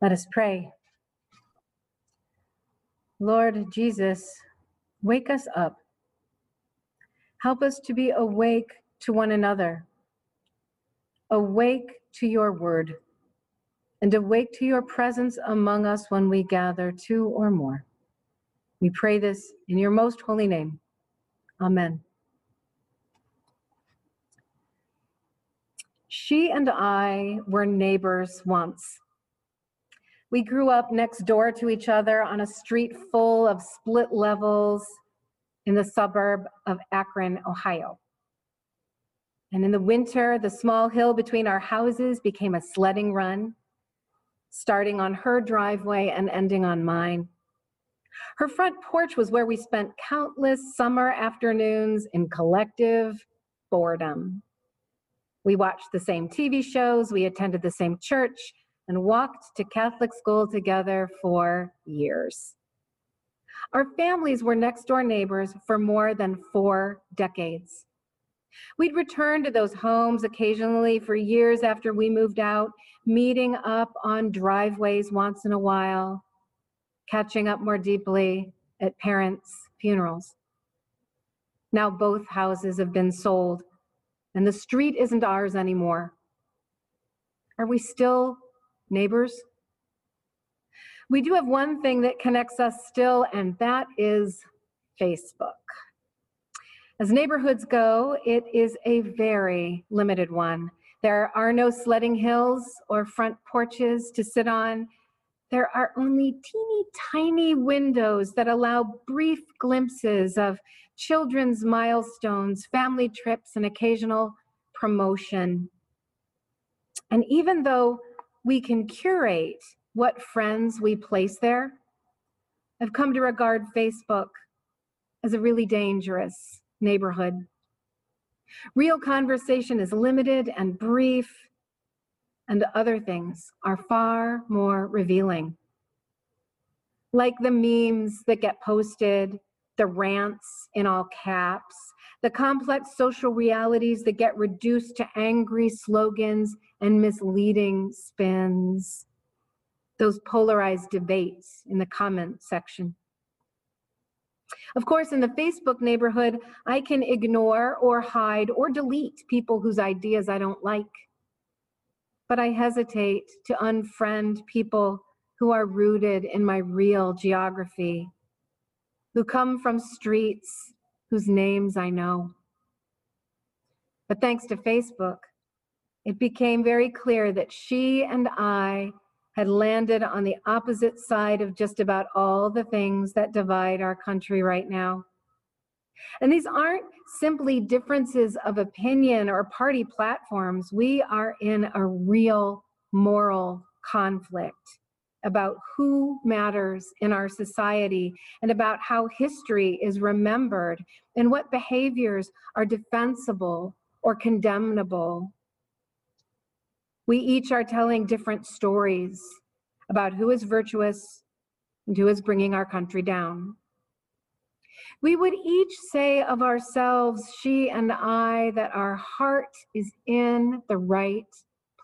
Let us pray. Lord Jesus, wake us up. Help us to be awake to one another, awake to your word, and awake to your presence among us when we gather two or more. We pray this in your most holy name. Amen. She and I were neighbors once. We grew up next door to each other on a street full of split levels in the suburb of Akron, Ohio. And in the winter, the small hill between our houses became a sledding run, starting on her driveway and ending on mine. Her front porch was where we spent countless summer afternoons in collective boredom. We watched the same TV shows, we attended the same church, and walked to Catholic school together for years. Our families were next door neighbors for more than four decades. We'd return to those homes occasionally for years after we moved out, meeting up on driveways once in a while, catching up more deeply at parents' funerals. Now both houses have been sold and the street isn't ours anymore. Are we still neighbors? We do have one thing that connects us still, and that is Facebook. As neighborhoods go, it is a very limited one. There are no sledding hills or front porches to sit on. There are only teeny tiny windows that allow brief glimpses of children's milestones, family trips, and occasional promotion. And even though we can curate what friends we place there, I've come to regard Facebook as a really dangerous neighborhood. Real conversation is limited and brief, and other things are far more revealing. Like the memes that get posted, the rants in all caps, the complex social realities that get reduced to angry slogans and misleading spins, those polarized debates in the comment section. Of course, in the Facebook neighborhood, I can ignore or hide or delete people whose ideas I don't like. But I hesitate to unfriend people who are rooted in my real geography, who come from streets whose names I know. But thanks to Facebook, it became very clear that she and I had landed on the opposite side of just about all the things that divide our country right now. And these aren't simply differences of opinion or party platforms. We are in a real moral conflict about who matters in our society and about how history is remembered and what behaviors are defensible or condemnable. We each are telling different stories about who is virtuous and who is bringing our country down. We would each say of ourselves, she and I, that our heart is in the right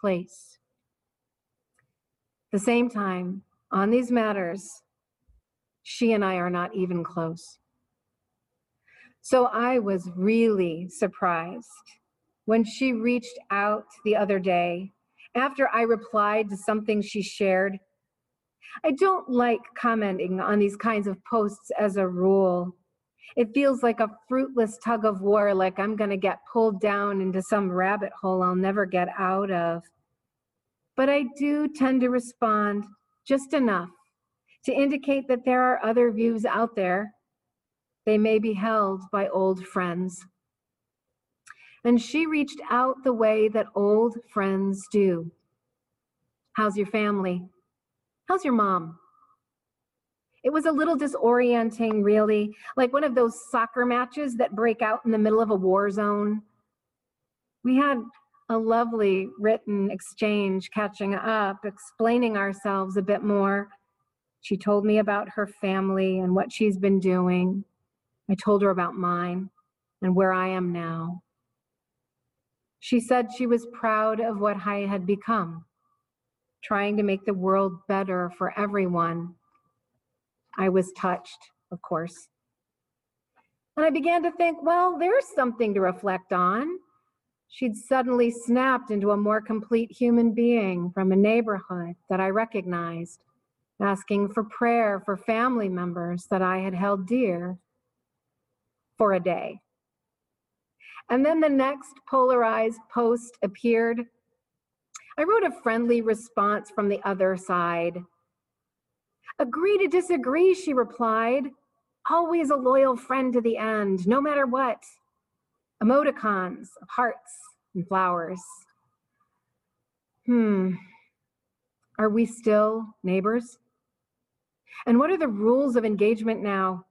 place the same time, on these matters, she and I are not even close. So I was really surprised when she reached out the other day after I replied to something she shared. I don't like commenting on these kinds of posts as a rule. It feels like a fruitless tug of war, like I'm going to get pulled down into some rabbit hole I'll never get out of but I do tend to respond just enough to indicate that there are other views out there. They may be held by old friends. And she reached out the way that old friends do. How's your family? How's your mom? It was a little disorienting, really, like one of those soccer matches that break out in the middle of a war zone. We had a lovely written exchange catching up, explaining ourselves a bit more. She told me about her family and what she's been doing. I told her about mine and where I am now. She said she was proud of what I had become, trying to make the world better for everyone. I was touched, of course. And I began to think, well, there's something to reflect on. She'd suddenly snapped into a more complete human being from a neighborhood that I recognized, asking for prayer for family members that I had held dear for a day. And then the next polarized post appeared. I wrote a friendly response from the other side. Agree to disagree, she replied. Always a loyal friend to the end, no matter what. Emoticons of hearts and flowers. Hmm. Are we still neighbors? And what are the rules of engagement now?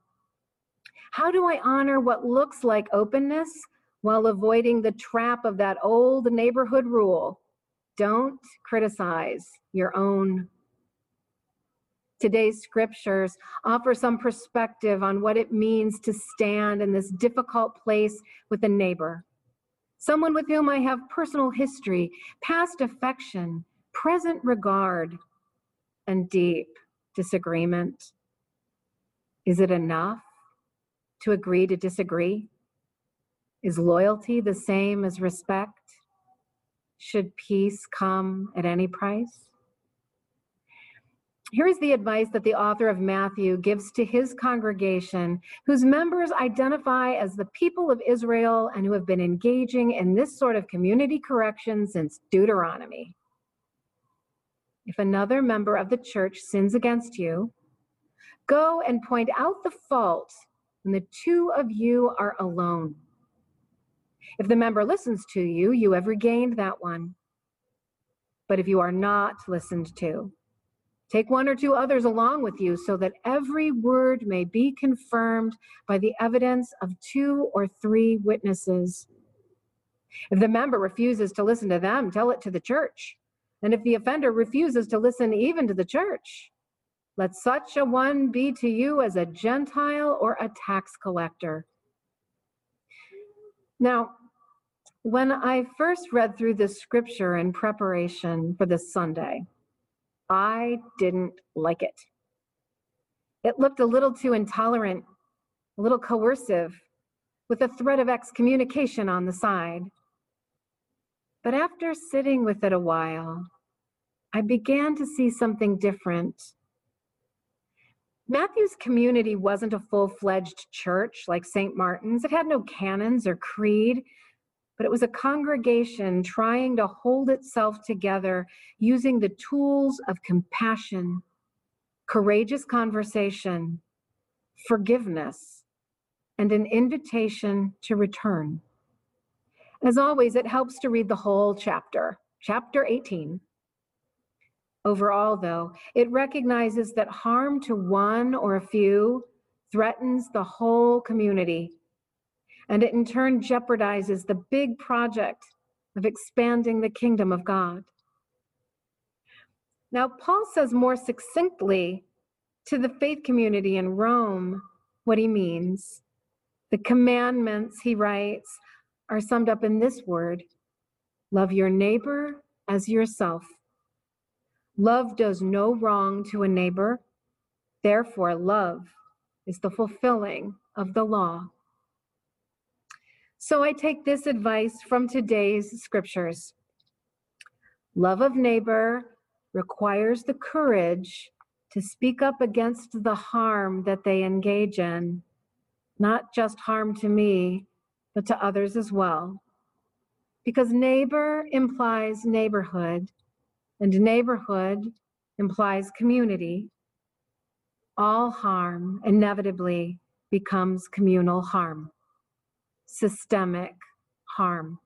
How do I honor what looks like openness while avoiding the trap of that old neighborhood rule? Don't criticize your own Today's scriptures offer some perspective on what it means to stand in this difficult place with a neighbor, someone with whom I have personal history, past affection, present regard, and deep disagreement. Is it enough to agree to disagree? Is loyalty the same as respect? Should peace come at any price? Here's the advice that the author of Matthew gives to his congregation, whose members identify as the people of Israel and who have been engaging in this sort of community correction since Deuteronomy. If another member of the church sins against you, go and point out the fault when the two of you are alone. If the member listens to you, you have regained that one. But if you are not listened to, Take one or two others along with you so that every word may be confirmed by the evidence of two or three witnesses. If the member refuses to listen to them, tell it to the church. And if the offender refuses to listen even to the church, let such a one be to you as a Gentile or a tax collector. Now, when I first read through this scripture in preparation for this Sunday, I didn't like it. It looked a little too intolerant, a little coercive, with a threat of excommunication on the side. But after sitting with it a while, I began to see something different. Matthew's community wasn't a full fledged church like St. Martin's. It had no canons or creed but it was a congregation trying to hold itself together using the tools of compassion, courageous conversation, forgiveness, and an invitation to return. As always, it helps to read the whole chapter, chapter 18. Overall, though, it recognizes that harm to one or a few threatens the whole community and it in turn jeopardizes the big project of expanding the kingdom of God. Now, Paul says more succinctly to the faith community in Rome what he means. The commandments, he writes, are summed up in this word love your neighbor as yourself. Love does no wrong to a neighbor. Therefore, love is the fulfilling of the law. So I take this advice from today's scriptures. Love of neighbor requires the courage to speak up against the harm that they engage in, not just harm to me, but to others as well. Because neighbor implies neighborhood, and neighborhood implies community. All harm inevitably becomes communal harm systemic harm.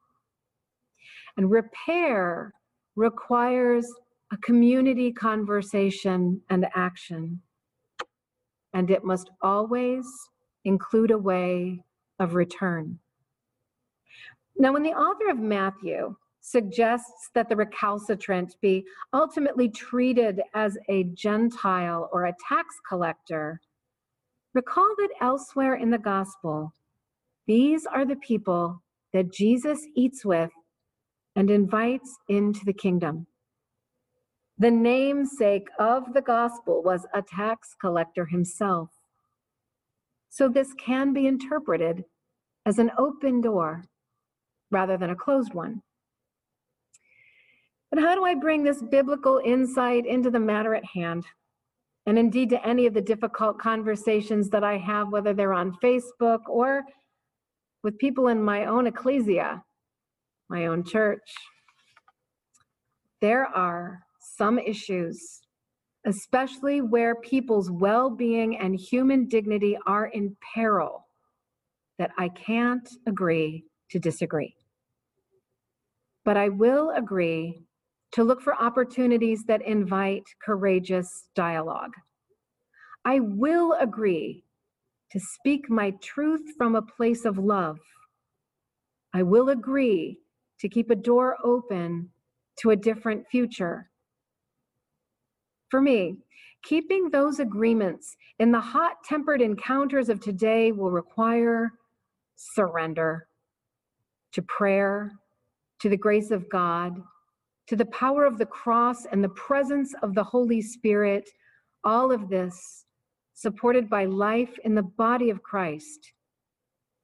And repair requires a community conversation and action. And it must always include a way of return. Now, when the author of Matthew suggests that the recalcitrant be ultimately treated as a Gentile or a tax collector, recall that elsewhere in the gospel, these are the people that Jesus eats with and invites into the kingdom. The namesake of the gospel was a tax collector himself. So this can be interpreted as an open door rather than a closed one. But how do I bring this biblical insight into the matter at hand? And indeed, to any of the difficult conversations that I have, whether they're on Facebook or with people in my own ecclesia, my own church. There are some issues, especially where people's well being and human dignity are in peril, that I can't agree to disagree. But I will agree to look for opportunities that invite courageous dialogue. I will agree to speak my truth from a place of love. I will agree to keep a door open to a different future. For me, keeping those agreements in the hot tempered encounters of today will require surrender to prayer, to the grace of God, to the power of the cross and the presence of the Holy Spirit. All of this supported by life in the body of Christ.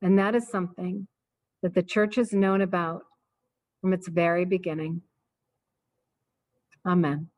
And that is something that the church has known about from its very beginning. Amen.